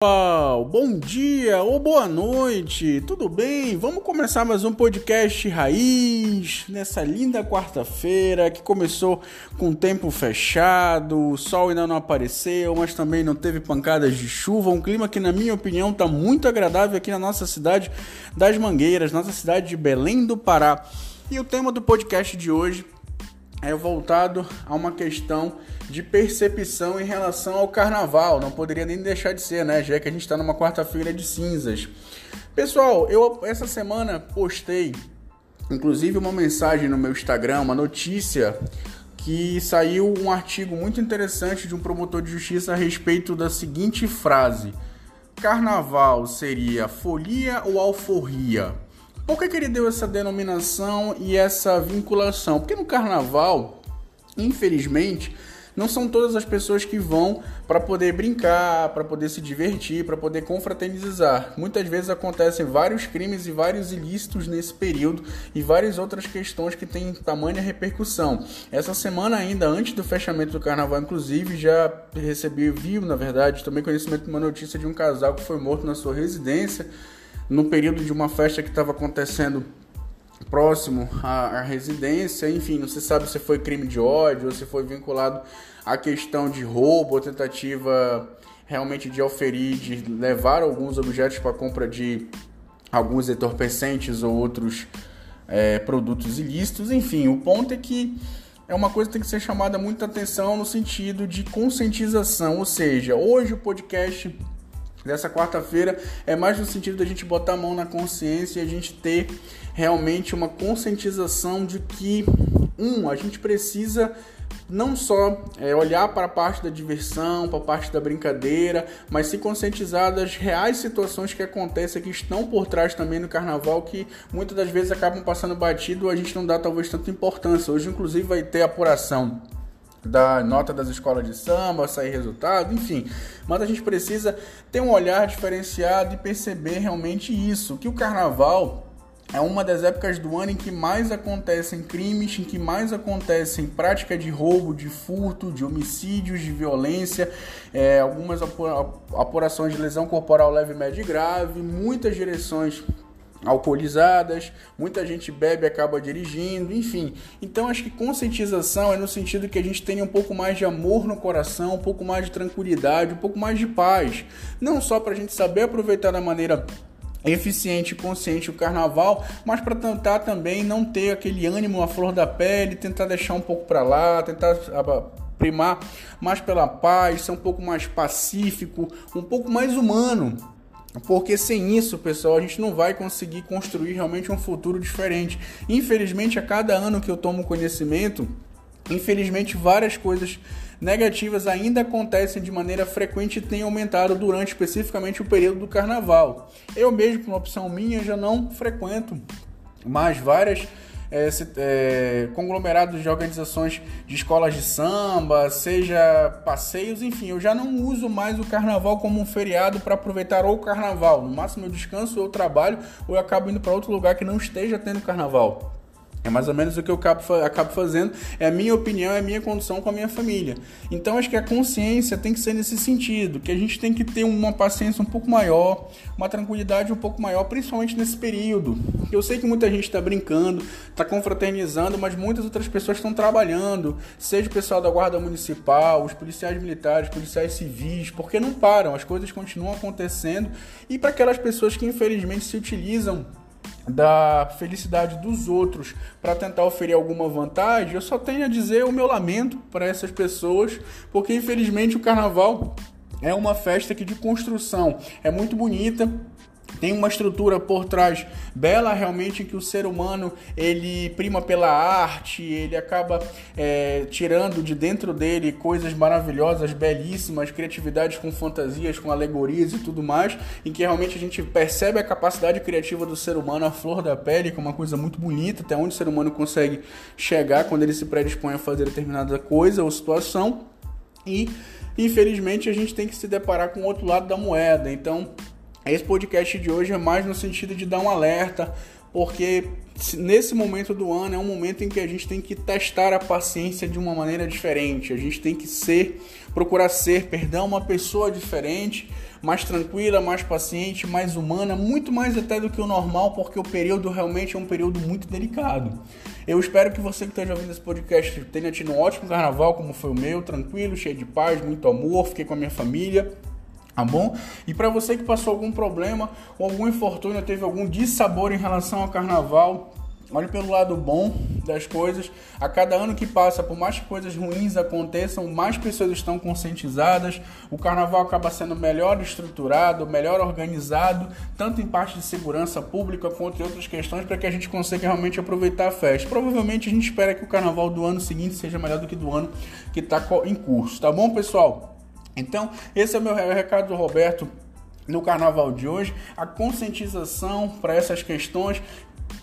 pessoal, bom dia ou boa noite, tudo bem? Vamos começar mais um podcast raiz nessa linda quarta-feira que começou com tempo fechado, o sol ainda não apareceu, mas também não teve pancadas de chuva. Um clima que, na minha opinião, está muito agradável aqui na nossa cidade das Mangueiras, nossa cidade de Belém do Pará. E o tema do podcast de hoje é voltado a uma questão de percepção em relação ao carnaval. Não poderia nem deixar de ser, né? Já que a gente está numa quarta-feira de cinzas. Pessoal, eu essa semana postei, inclusive, uma mensagem no meu Instagram, uma notícia que saiu um artigo muito interessante de um promotor de justiça a respeito da seguinte frase: Carnaval seria folia ou alforria? Por que, que ele deu essa denominação e essa vinculação? Porque no carnaval, infelizmente, não são todas as pessoas que vão para poder brincar, para poder se divertir, para poder confraternizar. Muitas vezes acontecem vários crimes e vários ilícitos nesse período e várias outras questões que têm tamanha repercussão. Essa semana ainda, antes do fechamento do carnaval, inclusive, já recebi, viu, na verdade, também conhecimento de uma notícia de um casal que foi morto na sua residência no período de uma festa que estava acontecendo próximo à, à, residência, enfim, não se sabe se foi crime de ódio ou se foi vinculado à questão de roubo ou tentativa realmente de oferir, de levar alguns objetos para compra de alguns entorpecentes ou outros é, produtos ilícitos. Enfim, o ponto é que é uma coisa que tem que ser chamada muita atenção no sentido de conscientização, ou seja, hoje o podcast dessa quarta-feira é mais no sentido da gente botar a mão na consciência e a gente ter realmente uma conscientização de que, um, a gente precisa não só é, olhar para a parte da diversão, para a parte da brincadeira, mas se conscientizar das reais situações que acontecem, que estão por trás também no carnaval, que muitas das vezes acabam passando batido, a gente não dá talvez tanta importância. Hoje, inclusive, vai ter apuração da nota das escolas de samba, sair resultado, enfim. Mas a gente precisa ter um olhar diferenciado e perceber realmente isso, que o carnaval é uma das épocas do ano em que mais acontecem crimes, em que mais acontecem prática de roubo, de furto, de homicídios, de violência, é, algumas apurações de lesão corporal leve, média e grave, muitas direções alcoolizadas, muita gente bebe e acaba dirigindo, enfim. Então acho que conscientização é no sentido que a gente tenha um pouco mais de amor no coração, um pouco mais de tranquilidade, um pouco mais de paz. Não só para a gente saber aproveitar da maneira eficiente e consciente o carnaval, mas para tentar também não ter aquele ânimo à flor da pele, tentar deixar um pouco para lá, tentar primar mais pela paz, ser um pouco mais pacífico, um pouco mais humano porque sem isso, pessoal, a gente não vai conseguir construir realmente um futuro diferente. Infelizmente, a cada ano que eu tomo conhecimento, infelizmente várias coisas negativas ainda acontecem de maneira frequente e têm aumentado durante especificamente o período do carnaval. Eu mesmo, por uma opção minha, já não frequento mais várias é, é, conglomerados de organizações de escolas de samba, seja passeios, enfim, eu já não uso mais o carnaval como um feriado para aproveitar o carnaval. No máximo eu descanso, eu trabalho ou eu acabo indo para outro lugar que não esteja tendo carnaval. É mais ou menos o que eu acabo, acabo fazendo, é a minha opinião, é a minha condição com a minha família. Então acho que a consciência tem que ser nesse sentido, que a gente tem que ter uma paciência um pouco maior, uma tranquilidade um pouco maior, principalmente nesse período. Eu sei que muita gente está brincando, está confraternizando, mas muitas outras pessoas estão trabalhando, seja o pessoal da Guarda Municipal, os policiais militares, policiais civis, porque não param, as coisas continuam acontecendo. E para aquelas pessoas que infelizmente se utilizam da felicidade dos outros para tentar oferir alguma vantagem, eu só tenho a dizer o meu lamento para essas pessoas, porque infelizmente o carnaval é uma festa que de construção é muito bonita, tem uma estrutura por trás bela realmente que o ser humano ele prima pela arte, ele acaba é, tirando de dentro dele coisas maravilhosas, belíssimas, criatividades com fantasias, com alegorias e tudo mais, em que realmente a gente percebe a capacidade criativa do ser humano à flor da pele, que é uma coisa muito bonita, até onde o ser humano consegue chegar quando ele se predispõe a fazer determinada coisa ou situação. E infelizmente a gente tem que se deparar com o outro lado da moeda. Então, esse podcast de hoje é mais no sentido de dar um alerta, porque nesse momento do ano é um momento em que a gente tem que testar a paciência de uma maneira diferente. A gente tem que ser, procurar ser, perdão, uma pessoa diferente, mais tranquila, mais paciente, mais humana, muito mais até do que o normal, porque o período realmente é um período muito delicado. Eu espero que você que esteja ouvindo esse podcast tenha tido um ótimo carnaval, como foi o meu, tranquilo, cheio de paz, muito amor, fiquei com a minha família tá bom? E para você que passou algum problema ou algum infortúnio, teve algum dissabor em relação ao carnaval, olhe pelo lado bom das coisas. A cada ano que passa, por mais coisas ruins aconteçam, mais pessoas estão conscientizadas. O carnaval acaba sendo melhor estruturado, melhor organizado, tanto em parte de segurança pública quanto em outras questões, para que a gente consiga realmente aproveitar a festa. Provavelmente a gente espera que o carnaval do ano seguinte seja melhor do que do ano que está em curso, tá bom, pessoal? Então, esse é o meu recado do Roberto no carnaval de hoje, a conscientização para essas questões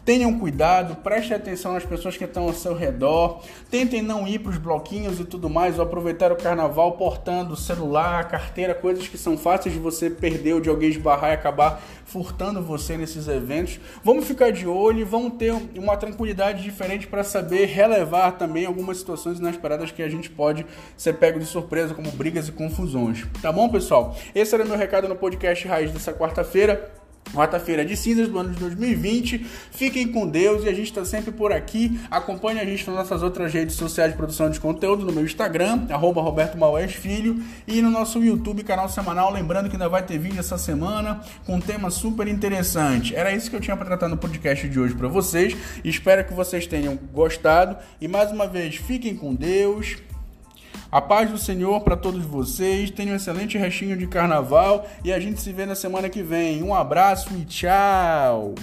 Tenham cuidado, preste atenção nas pessoas que estão ao seu redor. Tentem não ir para os bloquinhos e tudo mais, ou aproveitar o carnaval portando celular, carteira, coisas que são fáceis de você perder ou de alguém esbarrar e acabar furtando você nesses eventos. Vamos ficar de olho e vamos ter uma tranquilidade diferente para saber relevar também algumas situações inesperadas que a gente pode ser pego de surpresa, como brigas e confusões. Tá bom, pessoal? Esse era meu recado no podcast Raiz dessa quarta-feira quarta-feira de cinzas do ano de 2020. Fiquem com Deus e a gente está sempre por aqui. Acompanhe a gente nas nossas outras redes sociais de produção de conteúdo, no meu Instagram, arroba Roberto Filho, e no nosso YouTube, canal semanal. Lembrando que ainda vai ter vídeo essa semana com um tema super interessante. Era isso que eu tinha para tratar no podcast de hoje para vocês. Espero que vocês tenham gostado. E mais uma vez, fiquem com Deus. A paz do Senhor para todos vocês. Tenham um excelente restinho de carnaval e a gente se vê na semana que vem. Um abraço e tchau!